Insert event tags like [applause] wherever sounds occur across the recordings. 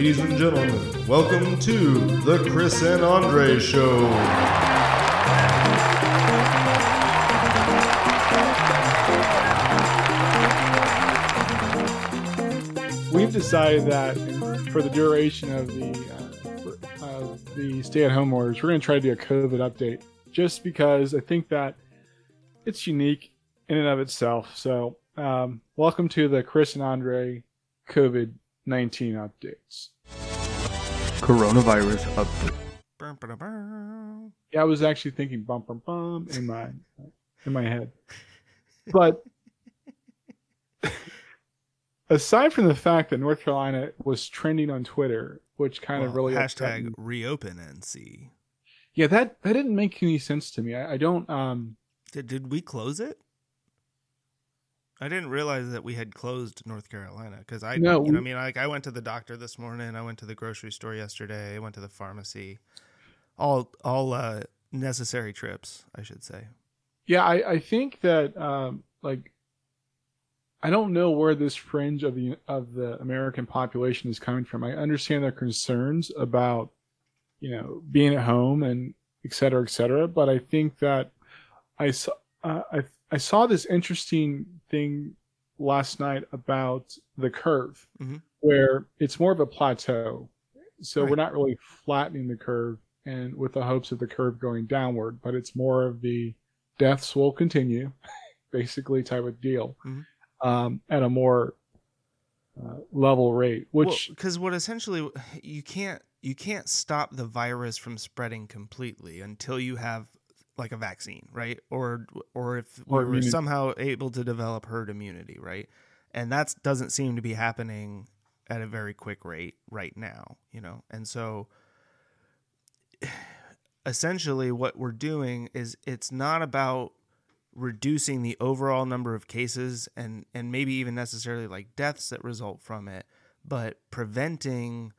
Ladies and gentlemen, welcome to the Chris and Andre Show. We've decided that for the duration of the uh, of the stay-at-home orders, we're going to try to do a COVID update, just because I think that it's unique in and of itself. So, um, welcome to the Chris and Andre COVID nineteen updates. Coronavirus update. Bum, ba-da, bum. Yeah, I was actually thinking bum bum bum in my in my head, but [laughs] aside from the fact that North Carolina was trending on Twitter, which kind of really upset me. hashtag reopen NC. yeah that that didn't make any sense to me. I, I don't um Did did we close it? I didn't realize that we had closed North Carolina because I, No, you know, I mean, like I went to the doctor this morning. I went to the grocery store yesterday. I went to the pharmacy. All all uh, necessary trips, I should say. yeah I I think that um like I don't know where this fringe of the of the American population is coming from. I understand their concerns about you know being at home and et cetera, et cetera. But I think that I saw uh, I I saw this interesting thing last night about the curve, Mhm. where it's more of a plateau. So we're not really flattening the curve, and with the hopes of the curve going downward, but it's more of the deaths will continue, [laughs] basically type of deal, Mhm. um, at a more uh, level rate. Which because what essentially [sighs] you can't you can't stop the virus from spreading completely until you have like a vaccine, right? Or or if we Or were immunity. somehow able to develop herd immunity, right? And that doesn't seem to be happening at a very quick rate right now, you know. And so [sighs] essentially what we're doing is it's not about reducing the overall number of cases and and maybe even necessarily like deaths that result from it but preventing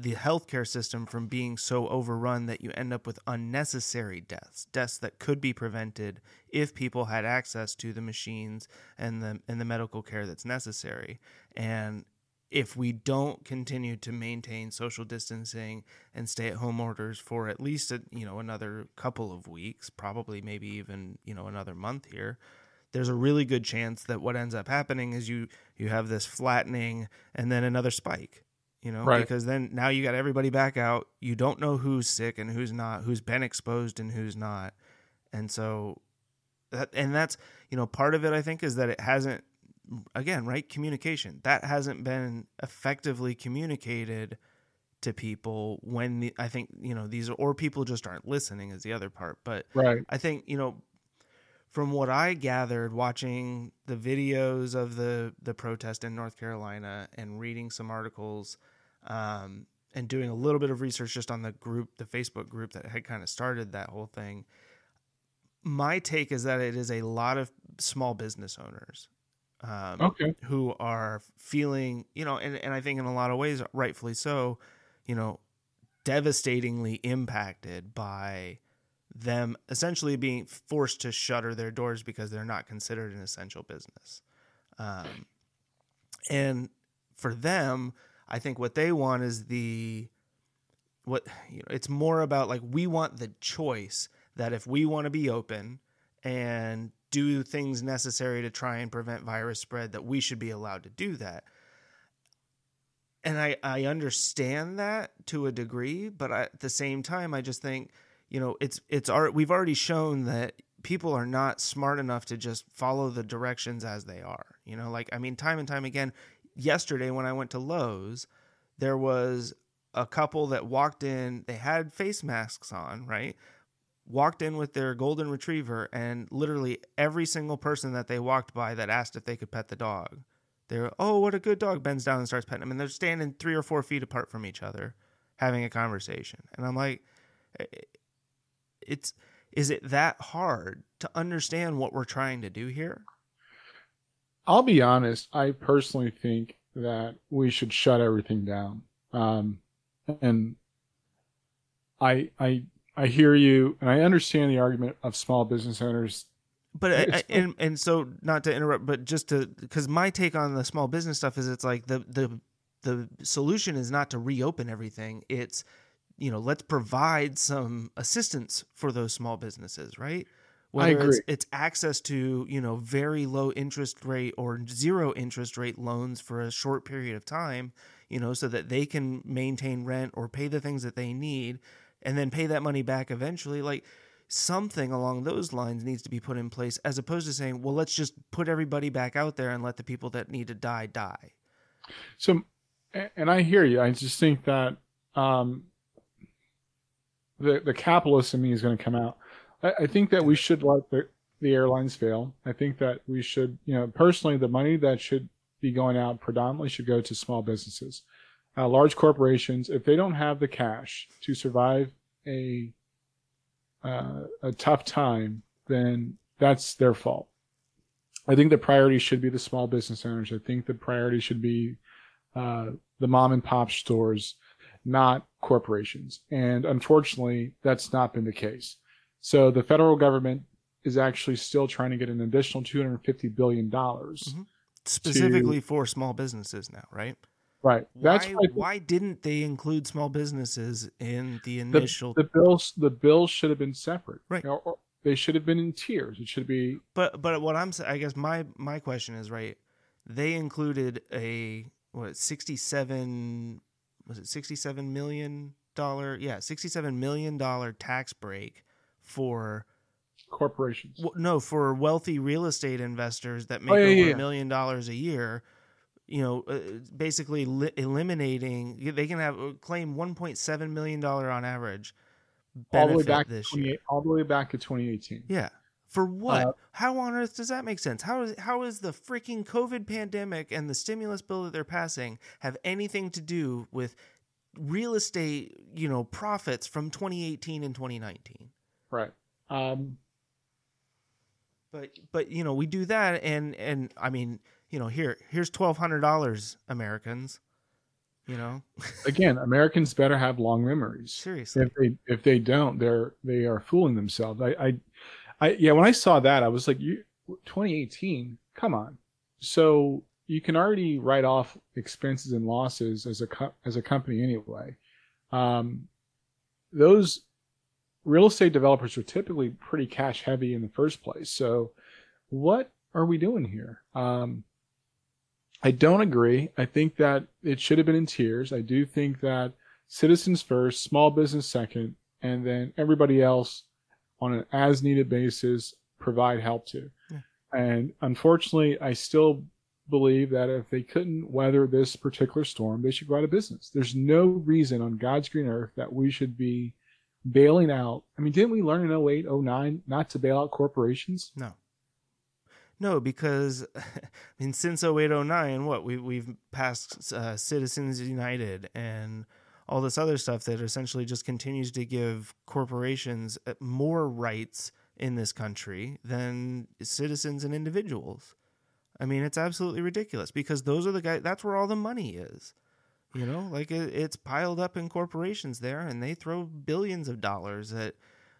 the healthcare system from being so overrun that you end up with unnecessary deaths deaths that could be prevented if people had access to the machines and the and the medical care that's necessary. And if we don't continue to maintain social distancing and stay at home orders for at least a, you know another couple of weeks probably maybe even you know another month here there's a really good chance that what ends up happening is you you have this flattening and then another spike you know Right. because then now you got everybody back out. You don't know who's sick and who's not who's been exposed and who's not. And so that and that's you know part of it i think is that it hasn't again right communication. That hasn't been effectively communicated to people when the, i think you know these or people just aren't listening is the other part. But right, I think you know from what I gathered watching the videos of the the protest in North Carolina and reading some articles um, and doing a little bit of research just on the group, the Facebook group that had kind of started that whole thing. My take is that it is a lot of small business owners um, okay, who are feeling, you know, and, and I think in a lot of ways, rightfully so, you know, devastatingly impacted by them essentially being forced to shutter their doors because they're not considered an essential business. Um, and for them, I think what they want is the what you know, it's more about like we want the choice that if we want to be open and do things necessary to try and prevent virus spread that we should be allowed to do that. And i i understand that to a degree but I, at the same time i just think you know it's it's our, we've already shown that people are not smart enough to just follow the directions as they are you know? Like i mean time and time again yesterday when i went to lowes there was a couple that walked in they had face masks on right? Walked in with their golden retriever and literally every single person that they walked by that asked if they could pet the dog. They're oh what a good dog bends down and starts petting him and they're standing three or four feet apart from each other having a conversation. And i'm like it's is it that hard to understand what we're trying to do here I'll be honest. I personally think that we should shut everything down. Um, and I, I, I hear you, and I understand the argument of small business owners. but I, I, and and so not to interrupt but just to because my take on the small business stuff is it's like the the the solution is not to reopen everything. It's you know, let's provide some assistance for those small businesses, right? Whether I agree. It's, it's access to, you know, very low interest rate or zero interest rate loans for a short period of time, you know, so that they can maintain rent or pay the things that they need and then pay that money back eventually. Like something along those lines needs to be put in place as opposed to saying, well, let's just put everybody back out there and let the people that need to die die. So, and I hear you. I just think that um, the the capitalist in me is going to come out. I, I think that we should let the, the airlines fail. I think that we should, you know, personally, the money that should be going out predominantly should go to small businesses. Uh, large corporations, if they don't have the cash to survive a uh, a tough time, then that's their fault. I think the priority should be the small business owners. I think the priority should be uh, the mom and pop stores, not corporations. And unfortunately, that's not been the case. So the federal government is actually still trying to get an additional $250 billion. Mm-hmm. Specifically to, for small businesses now, right? Right. That's why, why didn't they include small businesses in the initial the, the bills the bills should have been separate. Right. Or, or they should have been in tiers. It should be But but what I'm saying, I guess my my question is right. They included a what 67 was it 67 million dollar yeah 67 million dollar tax break for corporations. w- no for wealthy real estate investors that make Oh, yeah, over a yeah. million dollars a year you know uh, basically li- eliminating they can have uh, claim 1.7 million dollar on average all the way back to this year. all the way back to 2018. yeah. For what? Uh, how on earth does that make sense? How is how is the freaking covid pandemic and the stimulus bill that they're passing have anything to do with real estate you know profits from 2018 and 2019 Right. Um but but you know we do that and and i mean you know here here's $1200 americans you know [laughs] again, Americans better have long memories. seriously If they if they don't, they're they are fooling themselves. I I, I yeah, when I saw that, I was like, you 2018, come on. So you can already write off expenses and losses as a co- as a company anyway. Um, those real estate developers are typically pretty cash heavy in the first place. So what are we doing here? Um, I don't agree. I think that it should have been in tiers. I do think that citizens first, small business second, and then everybody else on an as needed basis provide help to. Yeah. And unfortunately, I still believe that if they couldn't weather this particular storm, they should go out of business. There's no reason on God's green earth that we should be bailing out. I mean, didn't we learn in 08, 09 not to bail out corporations? no no because [laughs] i mean since 0809 what we, we've passed uh, citizens united and all this other stuff that essentially just continues to give corporations uh, more rights in this country than citizens and individuals i mean it's absolutely ridiculous because those are the guys that's where all the money is you know like it, it's piled up in corporations there and they throw billions of dollars at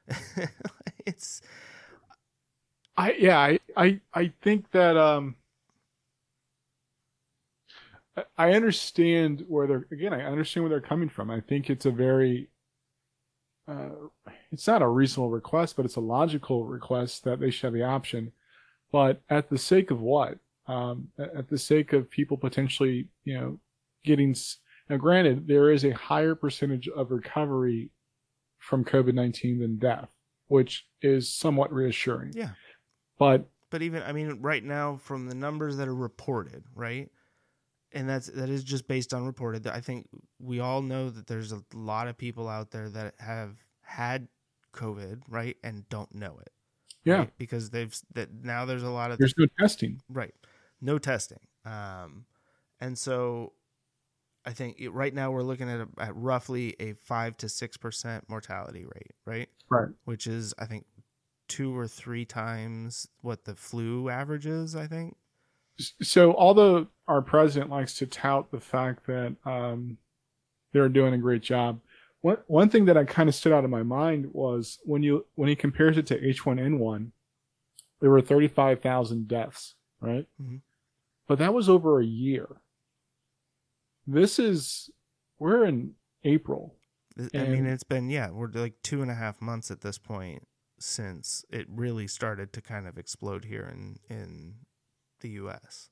[laughs] it's I yeah, I I, I think that um I- understand where they're again, I understand where they're coming from. I think it's a very uh it's not a reasonable request, but it's a logical request that they should have the option. But at the sake of what? Um at the sake of people potentially, you know, getting now granted there is a higher percentage of recovery from COVID-19 than death, which is somewhat reassuring. yeah But but even I mean, right now from the numbers that are reported, right, and that's that is just based on reported. I think we all know that there's a lot of people out there that have had COVID, right, and don't know it. yeah, right? because they've that now there's a lot of there's no testing. right, no testing, um, and so I think it, right now we're looking at a, at roughly a five to six percent mortality rate, right, Right. which is I think two or three times what the flu averages. I think. So although our president likes to tout the fact that um, they're doing a great job, one one thing that I kind of stood out in my mind was when you when he compares it to H1N1, there were 35,000 deaths, right? Mhm. But that was over a year. This is we're in April. I mean, it's been yeah, we're like two and a half months at this point since it really started to kind of explode here in in the U.S.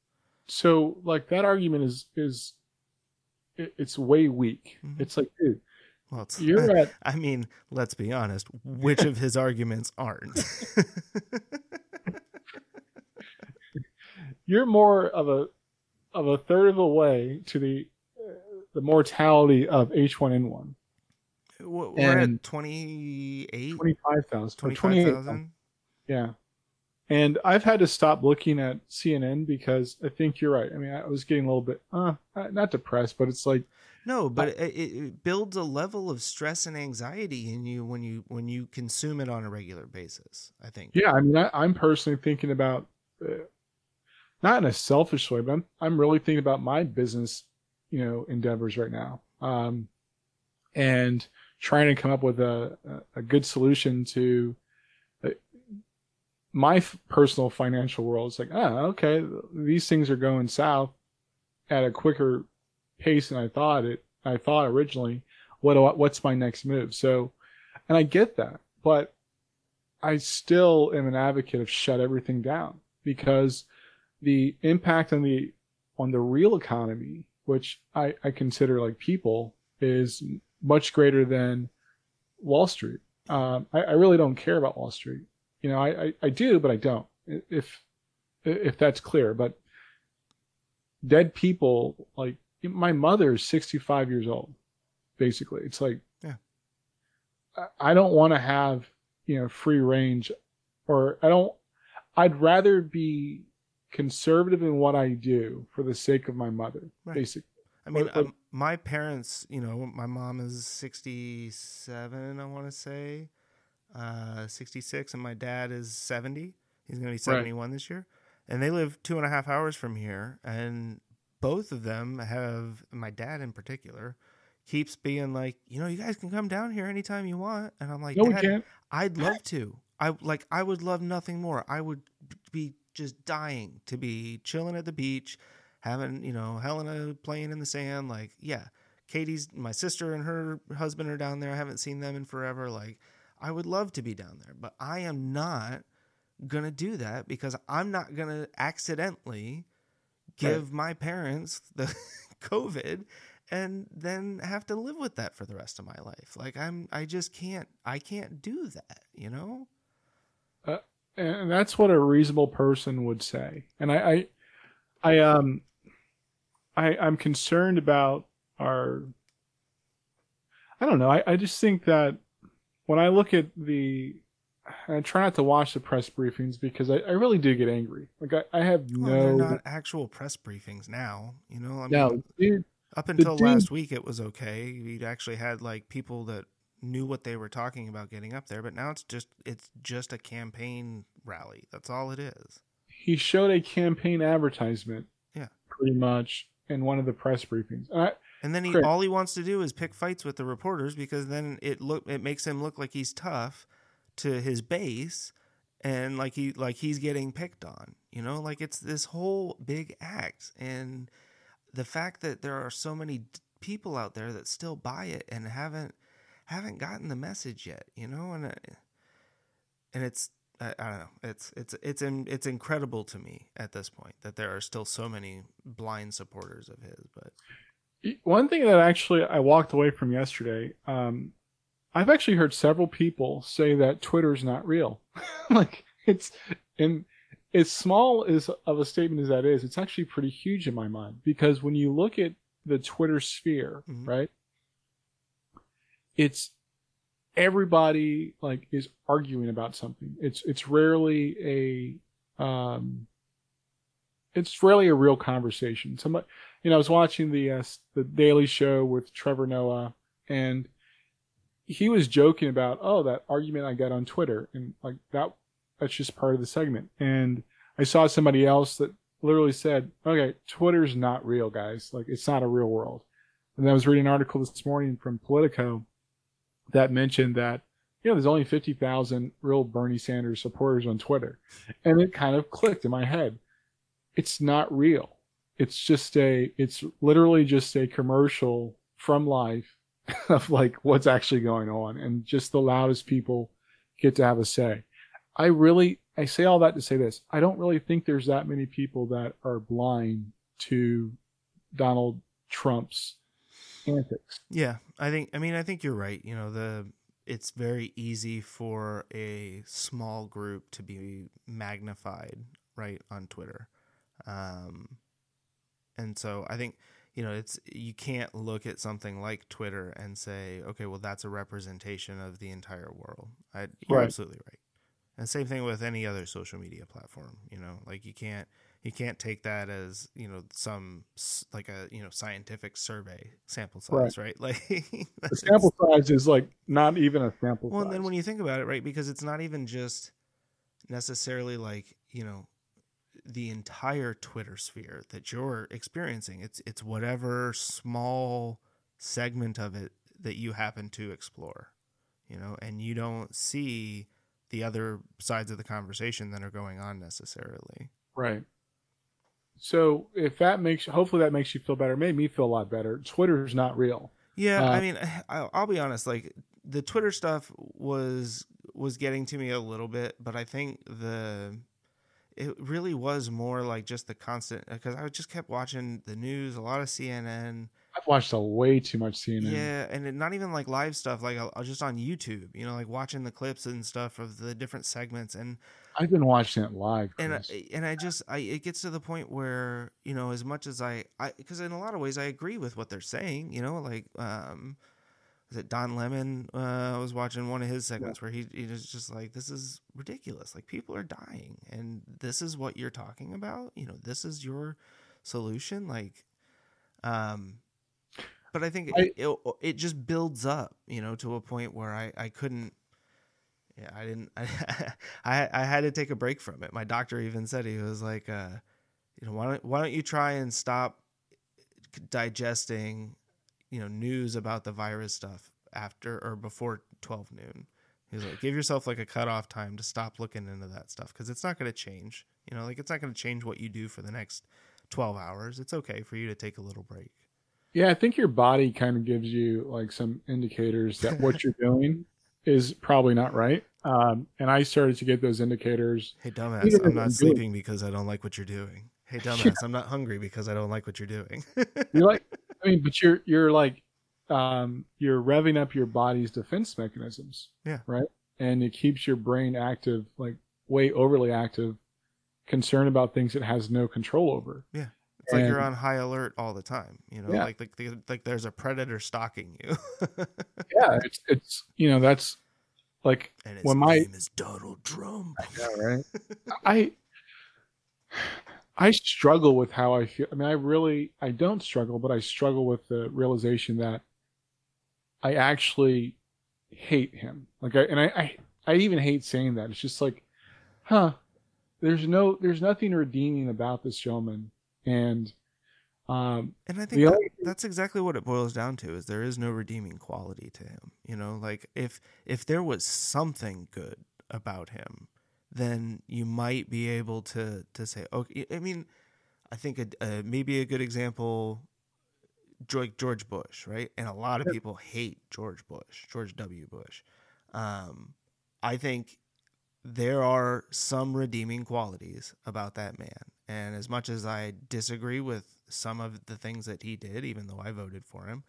So like that argument is is it, it's way weak. Mhm. It's like, dude, Well, it's, you're [laughs] at I mean, let's be honest. Which of his arguments aren't? [laughs] you're more of a of a third of the way to the the mortality of H1N1. We're we're And- at 28, 25,000. 25,000. Yeah. And I've had to stop looking at CNN because I think you're right. I mean, I was getting a little bit, uh, not depressed, but it's like, No, but it, it it builds a level of stress and anxiety in you when you when you consume it on a regular basis. I think. yeah, I mean, I, I'm personally thinking about, uh, not in a selfish way, but I'm, I'm really thinking about my business, you know, endeavors right now. Um, and trying to come up with a, a, good solution to uh, my personal financial world. It's like, ah, okay, these things are going south at a quicker pace than I thought it. I thought originally. What I, what's my next move? So, and I get that, but I still am an advocate of shut everything down because the impact on the on the real economy, which I, I consider like people, is much greater than Wall Street. Um, I, I really don't care about Wall Street. You know, I, I, I do, but I don't. If if that's clear, but dead people like my mother is 65 years old basically it's like Yeah. I- i don't want to have you know free range or i don't i'd rather be conservative in what i do for the sake of my mother Right. basically I mean, Or- or- um, my parents, you know, my mom is 67, I want to say, uh, 66, and my dad is 70. He's going to be 71 this year. And they live two and a half hours from here. And both of them have, my dad in particular, keeps being like, you know, you guys can come down here anytime you want. And I'm like, no we can't I'd love to. I like I would love nothing more. I would be just dying to be chilling at the beach, having, you know, Helena playing in the sand like, yeah. Katie's my sister and her husband are down there. I haven't seen them in forever. Like I would love to be down there, but I am not going to do that because I'm not going to accidentally give my parents the [laughs] COVID and then have to live with that for the rest of my life. Like I'm I just can't I can't do that, you know? Uh, and that's what a reasonable person would say. And I, I, I um, I, I'm concerned about our. I don't know. I, I just think that when I look at the, I try not to watch the press briefings because I, I really do get angry. Like I, I have Well, they're no. not actual press briefings now, you know? I mean, no, dude. up until dude- last week it was okay. We actually had like people that knew what they were talking about getting up there, but now it's just it's just a campaign rally. That's all it is. He showed a campaign advertisement. Yeah. Pretty much in one of the press briefings. And I, And then he Correct. all he wants to do is pick fights with the reporters because then it look it makes him look like he's tough to his base and like he like he's getting picked on. You know, like it's this whole big act and the fact that there are so many people out there that still buy it and haven't haven't gotten the message yet, you know, and and it's I, I don't know. It's it's it's in, it's incredible to me at this point that there are still so many blind supporters of his. But One thing that actually I walked away from yesterday, um, I've actually heard several people say that Twitter's not real. [laughs] like it's and as small as of a statement as that is, it's actually pretty huge in my mind because when you look at the Twitter sphere, Mhm. right? It's everybody like is arguing about something. It's it's rarely a um it's rarely a real conversation. Somebody you know, I was watching the uh, the Daily Show with Trevor Noah, and he was joking about, oh, that argument I got on Twitter, and like that, that's just part of the segment. And I saw somebody else that literally said, okay, Twitter's not real, guys. Like it's not a real world. And I was reading an article this morning from Politico that mentioned that you know there's only fifty thousand real Bernie Sanders supporters on Twitter, and it kind of clicked in my head. It's not real it's just a it's literally just a commercial from life [laughs] of like what's actually going on and just the loudest people get to have a say. I really I say all that to say this. I don't really think there's that many people that are blind to Donald Trump's antics. Yeah, I think I mean I think you're right. You know, the it's very easy for a small group to be magnified right on Twitter. Um and so I think you know it's you can't look at something like Twitter and say, okay, well that's a representation of the entire world. I, you're Right. absolutely right. And same thing with any other social media platform. You know, like you can't you can't take that as you know some like a you know scientific survey sample size, right? [laughs] Like The sample size is like not even a sample well, size. and then when you think about it, right, because it's not even just necessarily like you know the entire Twitter sphere that you're experiencing. It's it's whatever small segment of it that you happen to explore, you know, and you don't see the other sides of the conversation that are going on necessarily. Right. So if that makes, hopefully that makes you feel better. It made me feel a lot better. Twitter's not real. Yeah, Uh, I mean, [sighs] I'll, I'll be honest. Like the Twitter stuff was was getting to me a little bit, but I think the it really was more like just the constant because I just kept watching the news, a lot of CNN. I've watched a way too much CNN. Yeah, and it, not even like live stuff, like I'll, I'll just on YouTube, you know, like watching the clips and stuff of the different segments, and I've been watching it live. and I, and I just I it gets to the point where you know as much as I I because in a lot of ways I agree with what they're saying you know like um is it Don Lemon uh I was watching one of his segments where he he was just like this is ridiculous. Like people are dying and this is what you're talking about? You know this is your solution? Like um but I think I- it, it it just builds up you know to a point where I I couldn't yeah, I didn't. I, [laughs] I I had to take a break from it. My doctor even said he was like, uh, you know, why don't why don't you try and stop digesting, you know, news about the virus stuff after or before twelve noon. He was like, give yourself like a cutoff time to stop looking into that stuff because it's not going to change. You know, like it's not going to change what you do for the next twelve hours. It's okay for you to take a little break. yeah, I think your body kind of gives you like some indicators that what you're [laughs] doing is probably not right. Um, and I started to get those indicators. Hey, dumbass, I'm not sleeping because I don't like what you're doing. Hey, [laughs] dumbass, I'm not hungry because I don't like what you're doing. [laughs] You're like, I mean, but you're you're like, um, you're revving up your body's defense mechanisms. Yeah. Right. And it keeps your brain active, like way overly active, concerned about things it has no control over. It's like you're on high alert all the time. You know, Yeah. like, like like there's a predator stalking you, [laughs] Yeah. It's it's you know that's like and his When my- name is Donald Trump. Yeah, right. [laughs] I I struggle with how I feel. I mean, I really I don't struggle, but I struggle with the realization that I actually hate him. Like I and I I, I even hate saying that. It's just like, huh? There's no there's nothing redeeming about this gentleman, and um, And I think that, only- that's exactly what it boils down to: is there is no redeeming quality to him. You know, like if if there was something good about him, then you might be able to to say, okay. I mean, I think a, a, maybe a good example, George George Bush, right? And a lot of people hate George Bush, George W. Bush. Um, I think there are some redeeming qualities about that man. And as much as I disagree with some of the things that he did, even though I voted for him,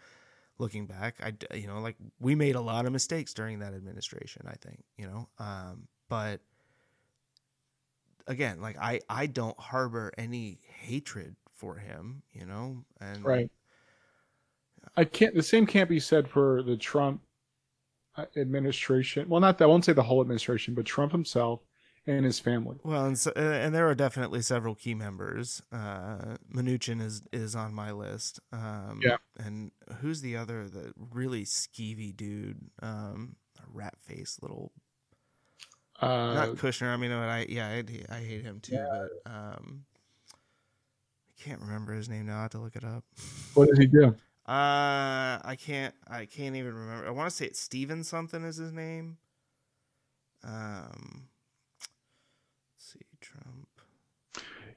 looking back, I, you know, like we made a lot of mistakes during that administration, I think, you know, um, but again, like I, I don't harbor any hatred for him, you know, and right. I can't. The same can't be said for the Trump uh, administration. Well, not that I won't say the whole administration, but Trump himself and his family. Well, and so, and there are definitely several key members. Uh, Mnuchin is is on my list. Um, Yeah. And who's the other? The really skeevy dude, um, a rat face little. Uh, not Kushner. I mean, I yeah, I, I hate him too. But um, I can't remember his name now. I have to look it up. what did he do? Uh, I can't. I can't even remember. I want to say it's Steven something is his name. Um, let's see, Trump.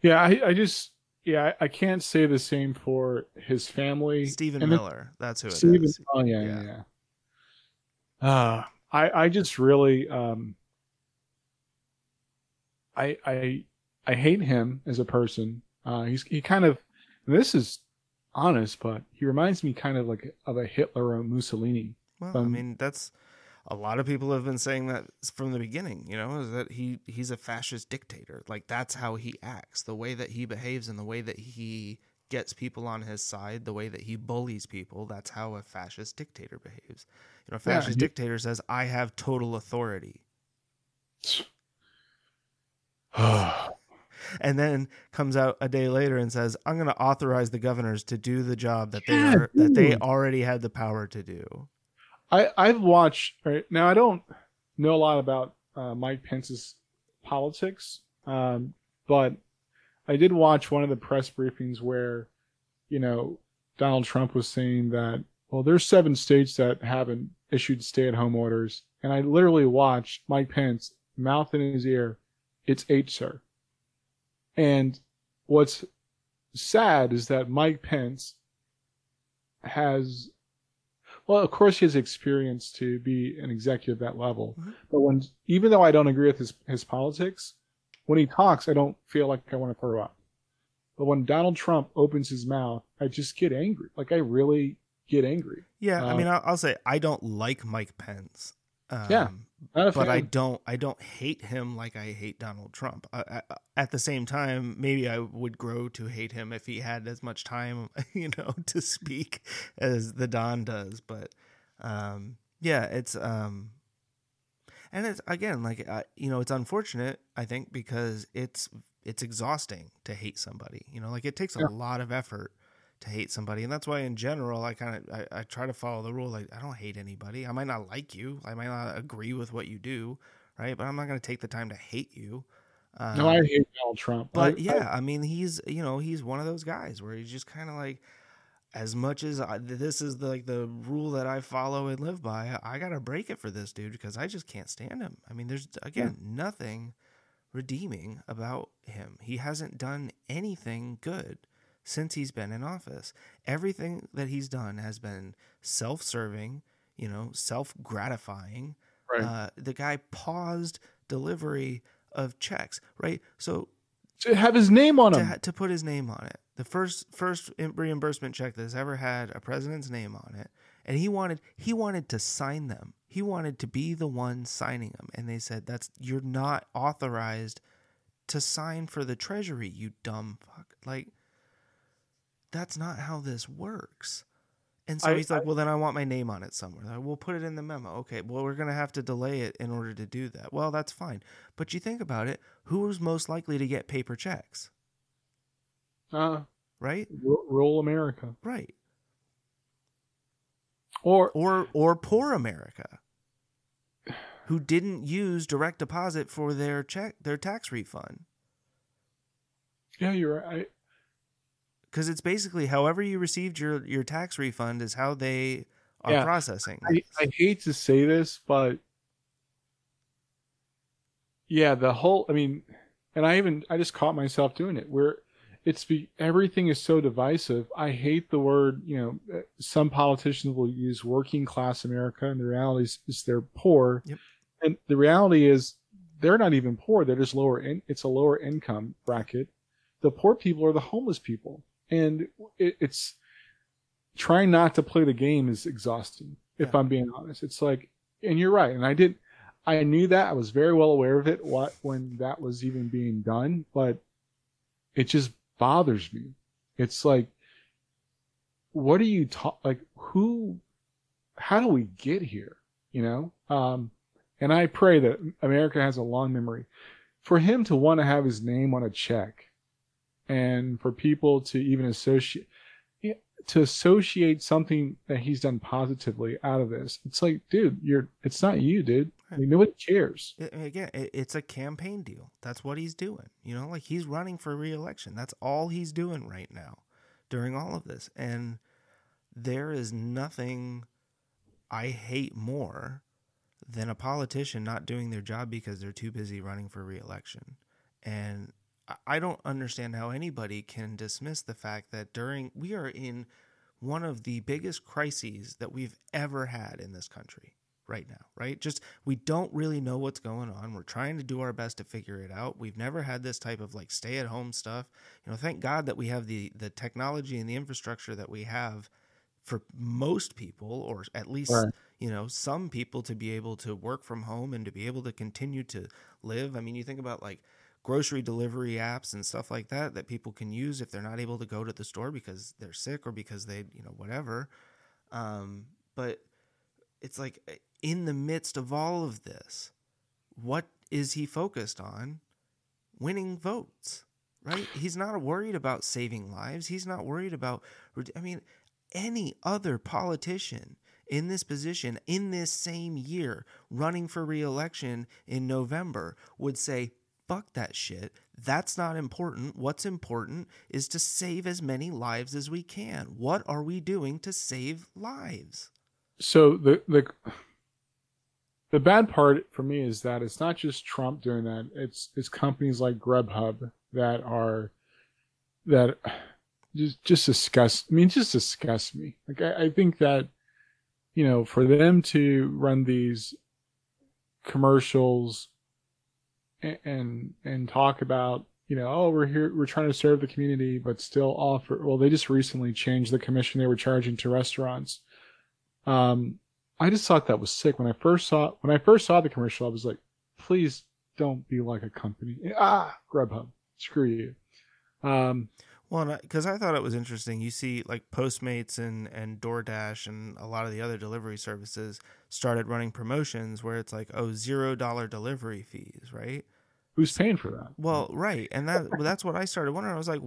Yeah, I, I just yeah, I, I can't say the same for his family. Stephen And Miller. That's who it is. Stephen, oh yeah, yeah. Yeah. Uh, I I just really um. I I I hate him as a person. Uh, he's he kind of this is honest, but he reminds me kind of like of a Hitler or Mussolini. Well, I Um, mean, that's a lot of people have been saying that from the beginning. You know, is that he he's a fascist dictator. Like that's how he acts, the way that he behaves, and the way that he gets people on his side, the way that he bullies people. That's how a fascist dictator behaves. You know, a Yeah, fascist he- dictator says, "I have total authority," [sighs] and then comes out a day later and says, "I'm going to authorize the governors to do the job that they Yeah, are, that they already had the power to do." I I've watched right now. I don't know a lot about uh, Mike Pence's politics, um, but I did watch one of the press briefings where, you know, Donald Trump was saying that well, there's seven states that haven't issued stay-at-home orders, and I literally watched Mike Pence mouth in his ear, "It's eight, sir." And what's sad is that Mike Pence has well, of course, he has experience to be an executive at that level. Mhm. But when, even though I don't agree with his his politics, when he talks, I don't feel like I want to throw up. But when Donald Trump opens his mouth, I just get angry. Like I really get angry. Yeah, I Uh, mean, I'll, I'll say I don't like Mike Pence. Um, Yeah, But I don't. I don't hate him like I hate Donald Trump. I, I, at the same time, maybe I would grow to hate him if he had as much time, [laughs] you know, to speak as the Don does. But um, yeah, it's um, and it's again like uh, you know, it's unfortunate. I think because it's it's exhausting to hate somebody. You know, like it takes a lot of effort to hate somebody and that's why in general i kind of I, I try to follow the rule like i don't hate anybody. I might not like you. I might not agree with what you do right? But i'm not going to take the time to hate you. Um, no, I hate Donald Trump. but I- yeah i mean he's you know he's one of those guys where he's just kind of like as much as I, this is the, like the rule that i follow and live by i gotta break it for this dude because i just can't stand him. I mean there's again nothing redeeming about him. He hasn't done anything good since he's been in office. Everything that he's done has been self serving, you know, self gratifying. Right. Uh, the guy paused delivery of checks, right? So to have his name on to, him. to put his name on it, the first first reimbursement check that's ever had a president's name on it, and he wanted he wanted to sign them. He wanted to be the one signing them, and they said that's you're not authorized to sign for the treasury, you dumb fuck. Like that's not how this works. And so I- he's like, "Well, then I want my name on it somewhere." Like, we'll put it in the memo. Okay. Well, we're gonna have to delay it in order to do that. Well, that's fine. But you think about it: who is most likely to get paper checks? Uh, Right. ru- rural America. Right. Or Or or poor America, who didn't use direct deposit for their check their tax refund. yeah, you're right. Because it's basically however you received your, your tax refund is how they are Yeah. processing. I, I hate to say this, but yeah, the whole I mean, and I even I just caught myself doing it where it's be everything is so divisive. I hate the word, you know, uh, some politicians will use working class America and the reality is, is they're poor. Yep. And the reality is they're not even poor, they're just lower in it's a lower income bracket. The poor people are the homeless people. And it, it's trying not to play the game is exhausting if Yeah. i'm being honest it's like and you're right and i didn't. i knew that i was very well aware of it what when that was even being done but it just bothers me it's like what are you ta- like who how do we get here you know um and i pray that america has a long memory for him to want to have his name on a check and for people to even associate to associate something that he's done positively out of this. It's like, dude, you're it's not you, dude. I mean, nobody cares. Again, it- it's a campaign deal. That's what he's doing. You know, like he's running for reelection. That's all he's doing right now during all of this. And there is nothing I hate more than a politician not doing their job because they're too busy running for reelection. And I don't understand how anybody can dismiss the fact that during we are in one of the biggest crises that we've ever had in this country right now, right? Just we don't really know what's going on. We're trying to do our best to figure it out. We've never had this type of like stay at home stuff. You know, thank God that we have the the technology and the infrastructure that we have for most people or at least right. you know some people to be able to work from home and to be able to continue to live. I mean, you think about like grocery delivery apps and stuff like that that people can use if they're not able to go to the store because they're sick or because they, you know, whatever. Um, but it's like eh, in the midst of all of this, what is he focused on? Winning votes, right? He's not worried about saving lives. He's not worried about, I mean, any other politician in this position in this same year running for reelection in November would say, fuck that shit. That's not important. What's important is to save as many lives as we can. What are we doing to save lives? So the the the bad part for me is that it's not just Trump doing that. It's it's companies like Grubhub that are that just just disgust. I mean, just disgust me. Like I, I think that you know for them to run these commercials and and talk about you know oh we're here we're trying to serve the community but still offer well they just recently changed the commission they were charging to restaurants. Um i just thought that was sick. When i first saw when i first saw the commercial i was like please don't be like a company. Ah grubhub. Screw you. Um well, because I thought it was interesting. You see, like Postmates and and DoorDash and a lot of the other delivery services started running promotions where it's like, oh, zero dollar delivery fees, right? Who's paying for that? Well, right, and that that's what I started wondering. I was like,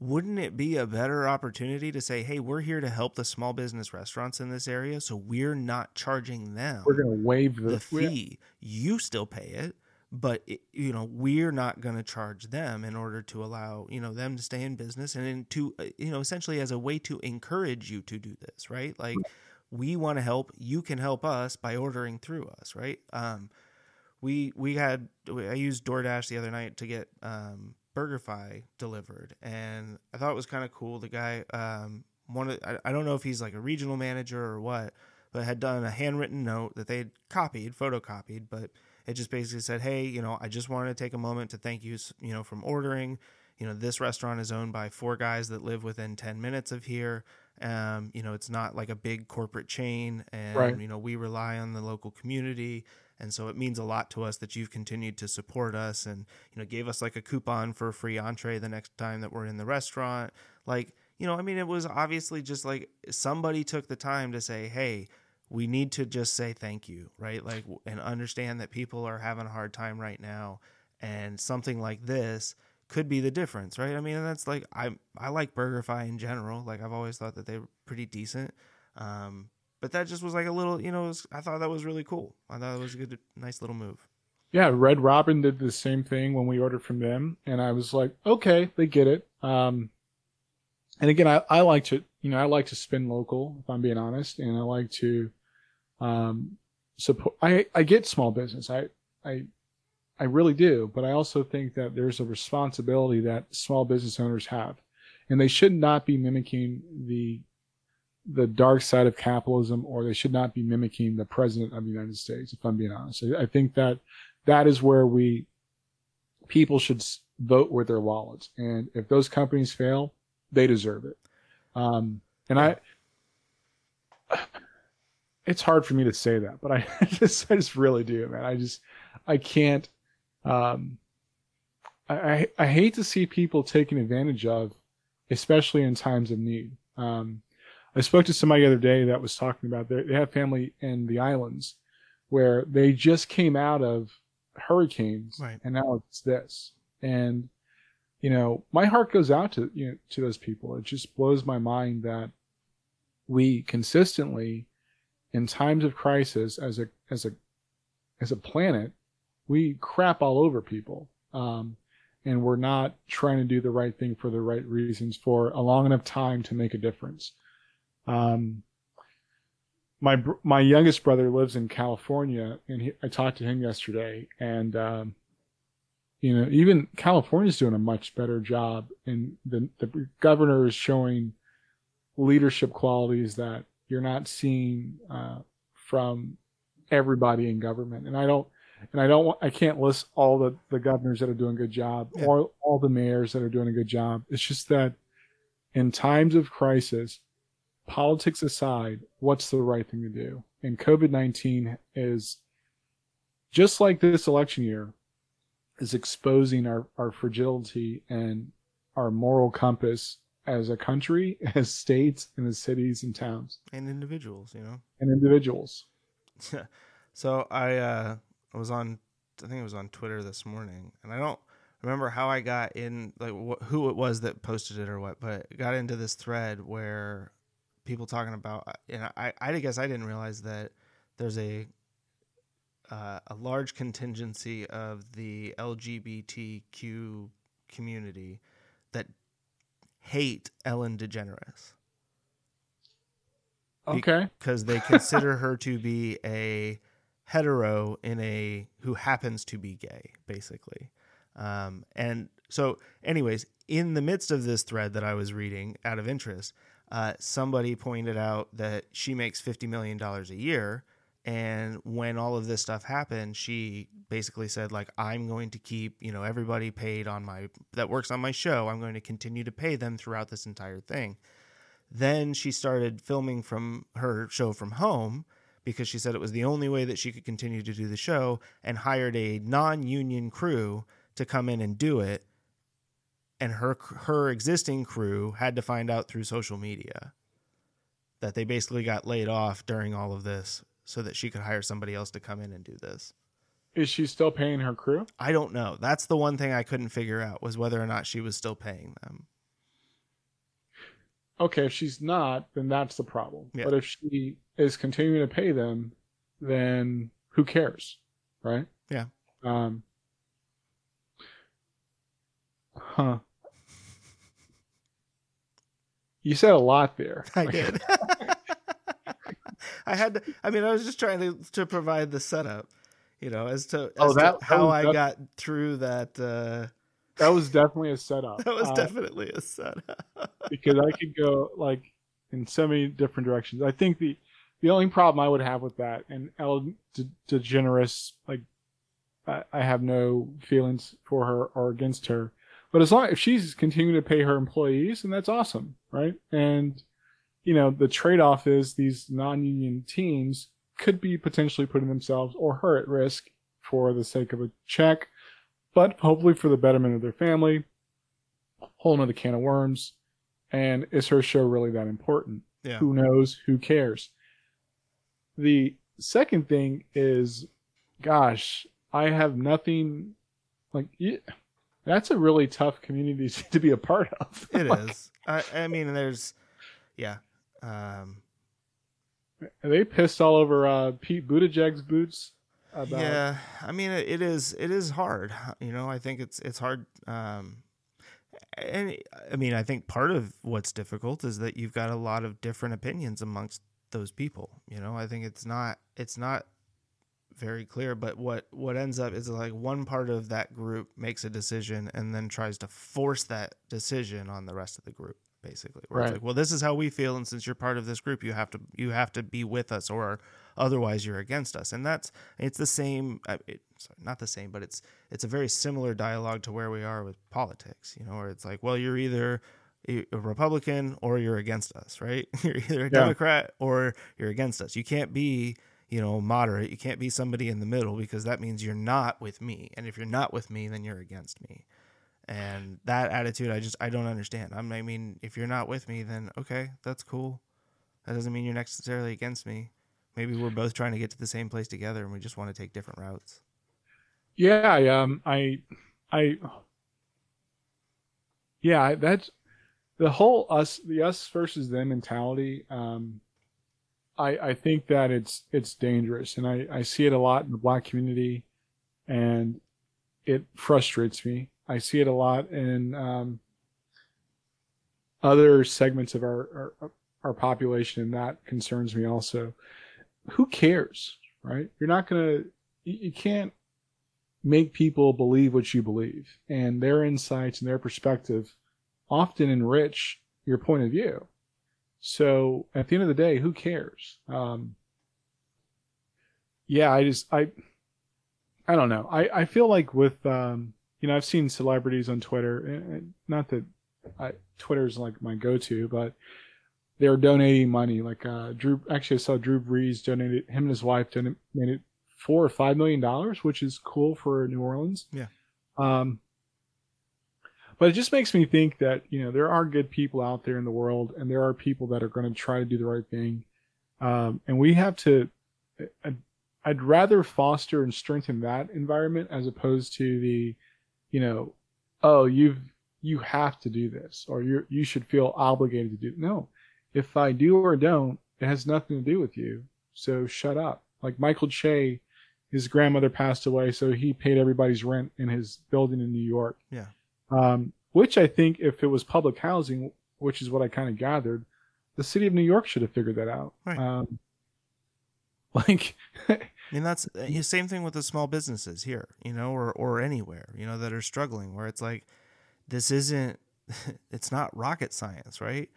wouldn't it be a better opportunity to say, hey, we're here to help the small business restaurants in this area, so we're not charging them. We're going to waive the, the fee. You still pay it but it, you know we're not going to charge them in order to allow you know them to stay in business and to uh, you know essentially as a way to encourage you to do this right? Like we want to help you can help us by ordering through us right? Um we we had i used doordash the other night to get um burgerfi delivered and i thought it was kind of cool. The guy um one of, I, I don't know if he's like a regional manager or what but had done a handwritten note that they had copied photocopied but it just basically said, "Hey, you know, I just wanted to take a moment to thank you, you know, from ordering. You know, this restaurant is owned by four guys that live within 10 minutes of here. Um, you know, it's not like a big corporate chain and right. you know, we rely on the local community and so it means a lot to us that you've continued to support us and you know, gave us like a coupon for a free entree the next time that we're in the restaurant. Like, you know, I mean, it was obviously just like somebody took the time to say, "Hey, we need to just say thank you, right? Like, and understand that people are having a hard time right now, and something like this could be the difference, right? I mean, that's like I I like BurgerFi in general. Like, I've always thought that they were pretty decent, um, but that just was like a little, you know, was, I thought that was really cool. I thought it was a good, nice little move. Yeah, Red Robin did the same thing when we ordered from them, and I was like, okay, they get it. Um, and again, I, I like to, you know, I like to spin local, if I'm being honest, and I like to um, support. I I get small business. I I I really do, but I also think that there's a responsibility that small business owners have, and they should not be mimicking the the dark side of capitalism, or they should not be mimicking the president of the United States. If I'm being honest, I, I think that that is where we people should vote with their wallets, and if those companies fail, they deserve it. Um, and I it's hard for me to say that, but [laughs] I just I just really do, man. I just I can't. Um, I I hate to see people taken advantage of, especially in times of need. Um, I spoke to somebody the other day that was talking about they have family in the islands where they just came out of hurricanes right. and now it's this and you know my heart goes out to you know to those people it just blows my mind that we consistently in times of crisis as a as a as a planet, we crap all over people. Um, and we're not trying to do the right thing for the right reasons for a long enough time to make a difference. Um, my my youngest brother lives in California, and he, I talked to him yesterday, and um, you know, even California's doing a much better job, and the the governor is showing leadership qualities that you're not seeing uh, from everybody in government. And I don't, and I don't, want, I can't list all the the governors that are doing a good job, Yeah. or all the mayors that are doing a good job. It's just that in times of crisis, politics aside, what's the right thing to do? And COVID nineteen is just like this election year is exposing our, our fragility and our moral compass as a country, [laughs] as states, and as cities and towns and individuals, you know. and individuals. [laughs] so I uh I was on I think it was on Twitter this morning and I don't remember how I got in like wh- who it was that posted it or what but got into this thread where people talking about uh, and I I guess I didn't realize that there's a uh, a large contingency of the LGBTQ community that hate Ellen DeGeneres Okay. because they consider her to be a hetero in a who happens to be gay basically um, and so anyways in the midst of this thread that i was reading out of interest uh, somebody pointed out that she makes $50 million a year and when all of this stuff happened she basically said like i'm going to keep you know everybody paid on my that works on my show. I'm going to continue to pay them throughout this entire thing. Then she started filming from her show from home because she said it was the only way that she could continue to do the show and hired a non-union crew to come in and do it. And her her existing crew had to find out through social media that they basically got laid off during all of this so that she could hire somebody else to come in and do this. Is she still paying her crew? I don't know. That's the one thing I couldn't figure out was whether or not she was still paying them. Okay, if she's not, then that's the problem. Yeah. But if she is continuing to pay them, then who cares, right? Yeah. Um. Huh. You said a lot there. [laughs] I did. [laughs] I had to. I mean, I was just trying to to provide the setup, you know, as to, as Oh, that- that how was I def- got through that. Uh, That was definitely a setup. [laughs] that was Uh, definitely a setup. because I could go like in so many different directions. I think the the only problem I would have with that and Ellen De- DeGeneres, like I, I have no feelings for her or against her, but as long if she's continuing to pay her employees, and that's awesome, right? And you know the trade off is these non union teams could be potentially putting themselves or her at risk for the sake of a check, but hopefully for the betterment of their family. Whole another can of worms. And is her show really that important? Yeah. Who knows? Who cares? The second thing is, gosh, I have nothing like yeah, that's a really tough community [laughs] to be a part of. It Like, is. I, I mean, there's, yeah. Um, They pissed all over uh, Pete Buttigieg's boots about yeah. I mean, it, it is. It is hard. You know, I think it's it's hard. Um, and I mean, I think part of what's difficult is that you've got a lot of different opinions amongst those people. You know, I think it's not it's not very clear. But what what ends up is like one part of that group makes a decision and then tries to force that decision on the rest of the group. Basically, where it's like, well, this is how we feel, and since you're part of this group, you have to you have to be with us, or otherwise you're against us. And that's it's the same. uh, It, sorry, not the same, but it's it's a very similar dialogue to where we are with politics. You know, where it's like, well, you're either a a Republican or you're against us, right? [laughs] You're either a Yeah. Democrat or you're against us. You can't be, you know, moderate. You can't be somebody in the middle because that means you're not with me. And if you're not with me, then you're against me. And that attitude, I just I don't understand. I'm, I mean, if you're not with me, then okay, that's cool. That doesn't mean you're necessarily against me. Maybe we're both trying to get to the same place together, and we just want to take different routes. Yeah, I, um, I, I, yeah, that's the whole us, the us versus them mentality. Um, I, I think that it's, it's dangerous and I, I see it a lot in the black community and it frustrates me. I see it a lot in, um, other segments of our, our, our population and that concerns me also. Who cares, right? You're not you, you can't, make people believe what you believe, and their insights and their perspective often enrich your point of view. So at the end of the day, who cares? Um, yeah, I just I I don't know. I I feel like with um, you know I've seen celebrities on Twitter, and not that I, Twitter's like my go-to, but they're donating money. Like uh, Drew, actually, I saw Drew Brees donated him and his wife donated four or five million dollars, which is cool for New Orleans. Yeah. Um, but it just makes me think that you know there are good people out there in the world, and there are people that are going to try to do the right thing, um, and we have to. I'd, I'd rather foster and strengthen that environment as opposed to the, you know, oh you've you have to do this or you you should feel obligated to do. No, if I do or don't, it has nothing to do with you. So shut up. Like Michael Che, his grandmother passed away, so he paid everybody's rent in his building in New York. Yeah. Um, which I think, if it was public housing, which is what I kind of gathered, the city of New York should have figured that out. Right. Um, [laughs] like, I mean, that's the same thing with the small businesses here, you know, or or anywhere, you know, that are struggling. Where it's like, this isn't, [laughs] it's not rocket science, right?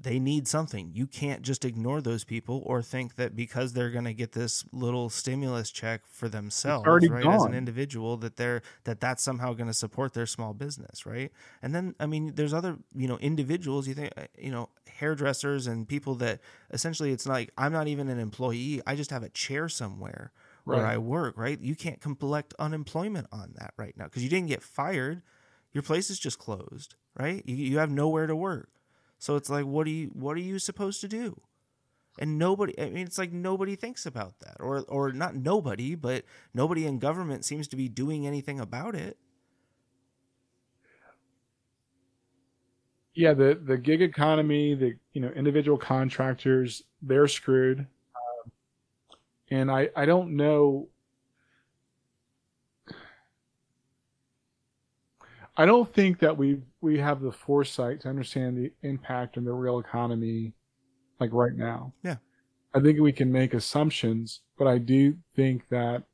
they need something. You can't just ignore those people or think that because they're going to get this little stimulus check for themselves, right, gone. as an individual, that they're that that's somehow going to support their small business, right? And then, I mean, there's other you know individuals. You think uh, you know hairdressers and people that essentially it's like I'm not even an employee. I just have a chair somewhere where right. I work, right? You can't collect unemployment on that right now because you didn't get fired. Your place is just closed, right? You, you have nowhere to work. So it's like, what are you what are you supposed to do? And nobody, I mean, it's like nobody thinks about that, or or not nobody, but nobody in government seems to be doing anything about it. Yeah, the the gig economy, the you know individual contractors, they're screwed, and I I don't know I don't think that we we have the foresight to understand the impact on the real economy, like right now. Yeah, I think we can make assumptions, but I do think that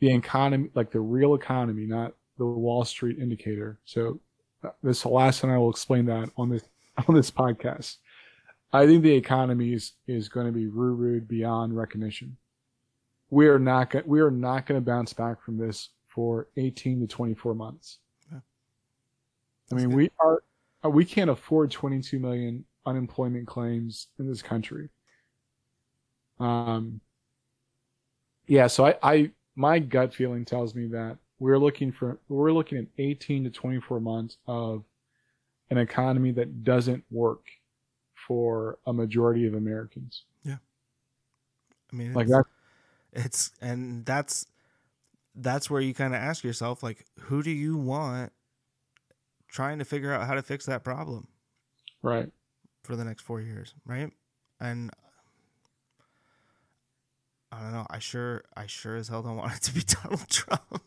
the economy, like the real economy, not the Wall Street indicator. So uh, this is the last time I will explain that on this [laughs] on this podcast. I think the economy is, is going to be rude beyond recognition. We are not we are not going to bounce back from this for 18 to 24 months. Yeah. I mean, good. we are uh, we can't afford 22 million unemployment claims in this country. Um, yeah, so I, I my gut feeling tells me that we're looking for we're looking at 18 to 24 months of an economy that doesn't work for a majority of Americans. Yeah. I mean, like that. It's and that's that's where you kind of ask yourself like who do you want trying to figure out how to fix that problem right for the next 4 years right and I don't know. I sure, I sure as hell don't want it to be [laughs] Donald Trump.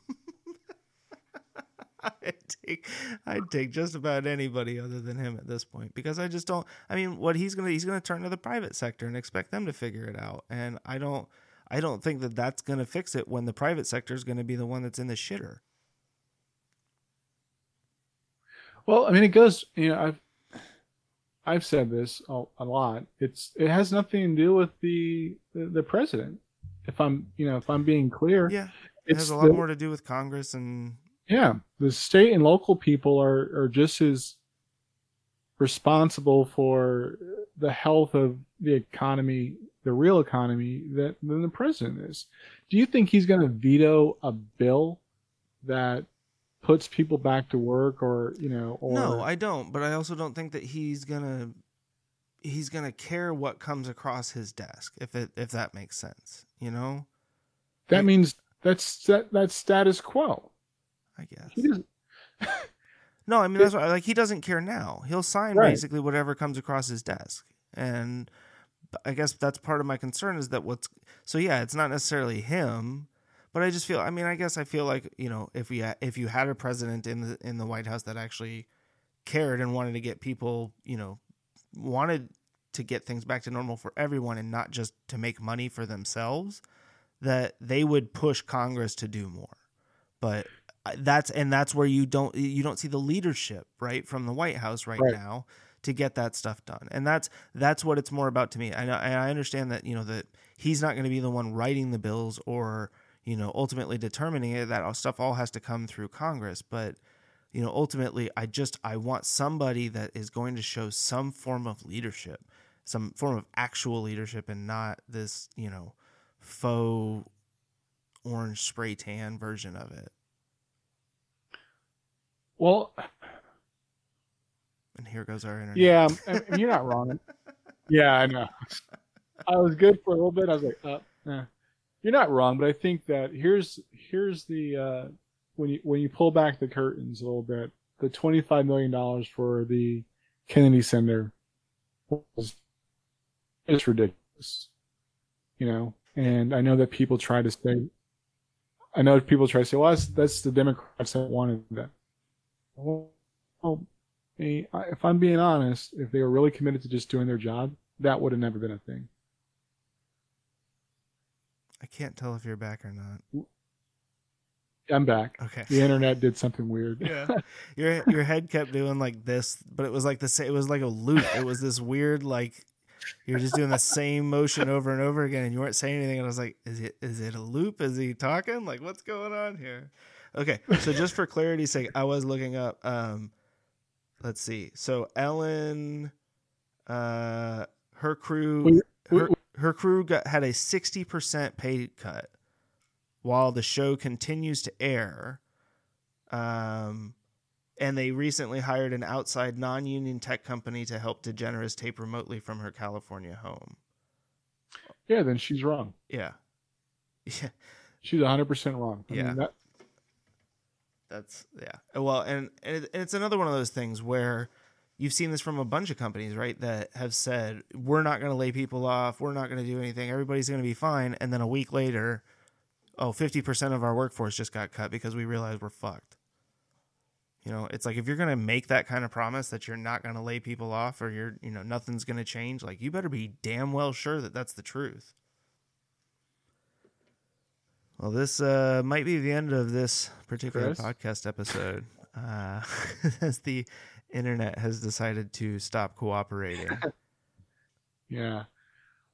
[laughs] I'd take, I'd take just about anybody other than him at this point because I just don't. I mean, what he's gonna, he's gonna turn to the private sector and expect them to figure it out, and I don't. I don't think that that's going to fix it when the private sector is going to be the one that's in the shitter. Well, I mean, it goes. You know, I've I've said this a, a lot. It's it has nothing to do with the, the, the president. If I'm you know if I'm being clear, yeah, it has a lot the, more to do with Congress and yeah, the state and local people are are just as responsible for the health of the economy the real economy that than the president is. Do you think he's going to veto a bill that puts people back to work or, you know, or No, I don't, but I also don't think that he's going to he's going to care what comes across his desk if it if that makes sense, you know? That like, means that's that, that's status quo. I guess. [laughs] no, I mean that's what, like he doesn't care now. He'll sign right. basically whatever comes across his desk. And I guess that's part of my concern is that what's so yeah, it's not necessarily him, but I just feel I mean I guess I feel like you know if we if you had a president in the in the White House that actually cared and wanted to get people you know wanted to get things back to normal for everyone and not just to make money for themselves, that they would push Congress to do more. But that's and that's where you don't you don't see the leadership right from the White House right, Right. now to get that stuff done. And that's that's what it's more about to me. And I, I understand that you know that he's not going to be the one writing the bills or you know ultimately determining it. That stuff all has to come through Congress, but you know ultimately i just i want somebody that is going to show some form of leadership some form of actual leadership and not this you know faux orange spray tan version of it Well, and here goes our internet yeah, I mean, you're not wrong. [laughs] Yeah, I know. I was good for a little bit. I was like, uh, eh. you're not wrong, but I think that here's here's the uh, when you when you pull back the curtains a little bit, the twenty five million dollars for the Kennedy Center was it's ridiculous, you know. And I know that people try to say, I know people try to say, well, that's that's the Democrats that wanted that. Well, if I'm being honest, if they were really committed to just doing their job, that would have never been a thing. i can't tell if you're back or not. I'm back. okay. The internet did something weird. yeah. [laughs] Your your head kept doing like this but it was like the same it was like a loop. It was this weird like you're just doing the same motion over and over again and you weren't saying anything and i was like is it is it a loop? Is he talking? Like what's going on here okay so just for clarity's sake i was looking up um let's see so ellen uh her crew her, her crew got had a 60% pay cut while the show continues to air um and they recently hired an outside non-union tech company to help DeGeneres tape remotely from her California home. Yeah, then she's wrong. Yeah. [laughs] Yeah. She's 100% wrong. I Yeah. mean, that, That's yeah. Well, and, and it's another one of those things where you've seen this from a bunch of companies, right? That have said we're not going to lay people off, we're not going to do anything, everybody's going to be fine, and then a week later, oh, 50% of our workforce just got cut because we realized we're fucked. You know, it's like if you're going to make that kind of promise that you're not going to lay people off or you're, you know, nothing's going to change, like you better be damn well sure that that's the truth. Well, this uh, might be the end of this particular Chris? podcast episode, uh, [laughs] as the internet has decided to stop cooperating. [laughs] yeah.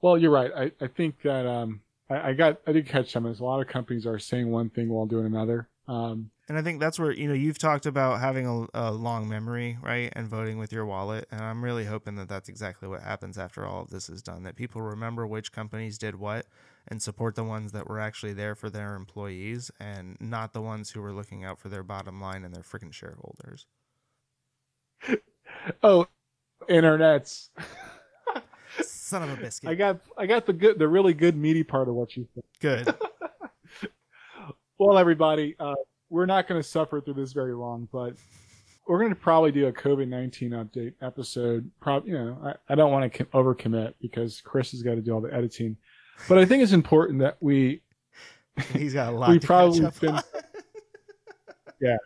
Well, you're right. I, I think that um, I, I got I did catch some of this. A lot of companies are saying one thing while doing another. Um, And I think that's where you know you've talked about having a, a long memory, right, and voting with your wallet. And I'm really hoping that that's exactly what happens after all of this is done. That people remember which companies did what, and support the ones that were actually there for their employees, and not the ones who were looking out for their bottom line and their freaking shareholders. [laughs] oh, internets. [laughs] Son of a biscuit. I got I got the good the really good meaty part of what you said. Good. [laughs] Well, everybody, uh, we're not going to suffer through this very long, but we're going to probably do a COVID nineteen update episode. Probably, you know, I, I don't want to com- overcommit because Chris has got to do all the editing, but I think it's important that we [laughs] He's got a lot. we probably fin- on. [laughs]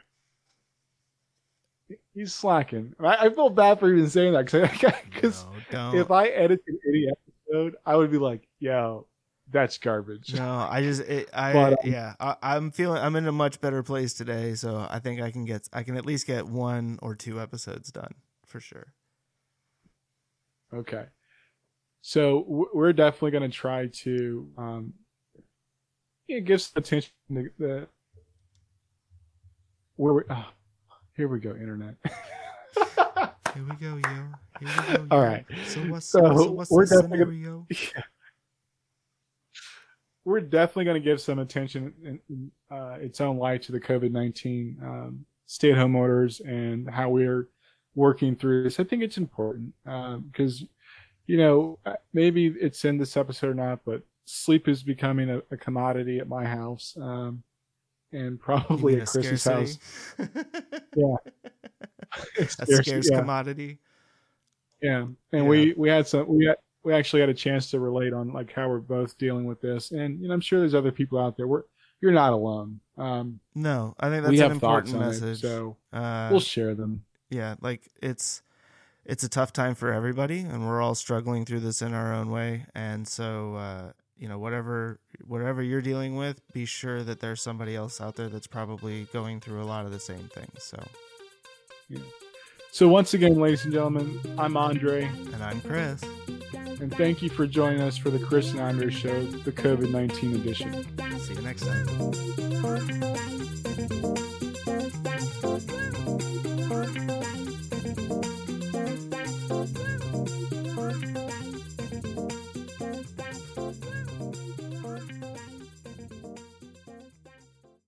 he's slacking. I, I feel bad for even saying that because [laughs] No, if I edited any episode, I would be like, "Yo, that's garbage." No, I just it, I But, um, yeah, I, I'm feeling I'm in a much better place today, so I think I can get I can at least get one or two episodes done for sure. Okay. So we're definitely going to try to um, yeah, give some attention to the where we. ah, here we go, internet. [laughs] Here we go, yo. Here we go. Yo. All right. So what's So, so what's we're the definitely gonna- scenario? [laughs] we're definitely going to give some attention in, in uh, its own light to the COVID nineteen um, stay at home orders and how we're working through this. I think it's important because you know uh, maybe it's in this episode or not, but sleep is becoming a, a commodity at my house. Um, and probably at a Chris's house. [laughs] scarcity? a a [laughs] scarce- scarce yeah, commodity. yeah. And Yeah. we we had some we had, we actually had a chance to relate on like how we're both dealing with this, and you know I'm sure there's other people out there. We're you're not alone. Um, No, I think that's an important message. it, so uh, we'll share them. yeah, like it's it's a tough time for everybody, and we're all struggling through this in our own way. And so, uh, you know whatever whatever you're dealing with, be sure that there's somebody else out there that's probably going through a lot of the same things. So. Yeah. So once again, ladies and gentlemen, I'm Andre. And I'm Chris. And thank you for joining us for the Chris and Andre Show, the COVID 19 edition. See you next time.